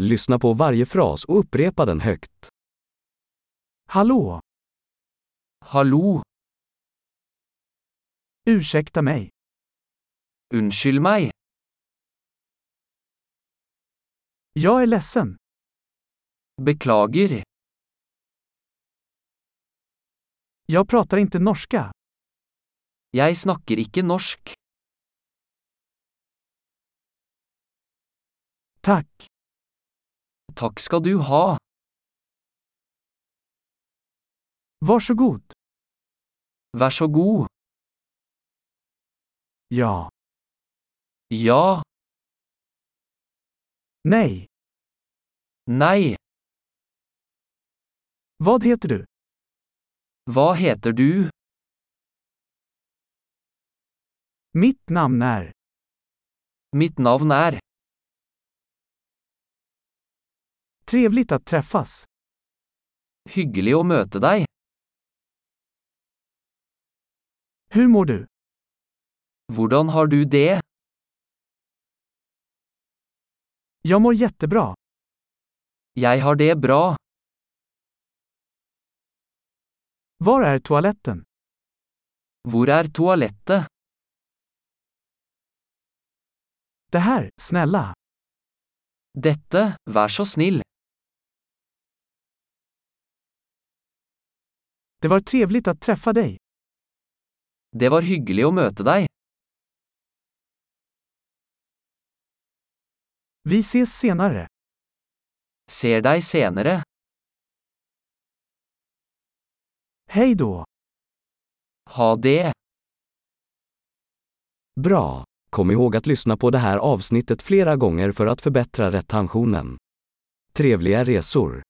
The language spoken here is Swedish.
Lyssna på varje fras och upprepa den högt. Hallå! Hallo, Ursäkta mig. unnskyld meg. Jag är ledsen. Beklager, Jag pratar inte norska. jeg snakker ikke norsk. Tack. Takk skal du ha. Varsågod. Vær så god. Ja. Ja, Nej. nei. Vad heter du? Hva heter du? Mitt namn är. Mitt navn er. Trevligt att träffas. Hyggelig å møte deg. Hur mår du? Hvordan har du det? Jag mår jättebra. Jeg har det bra. Var är toaletten? Hvor er toalettet? Det här, snälla. Dette, vær så snill. Det var trevligt att träffa dig. Det var hyggelig å møte deg. Vi ses senare. Ser deg senere. Hej då. Ha det. Bra! Kom ihåg att lyssna på det här avsnittet flera gånger för att förbättra retentionen. Trevliga resor!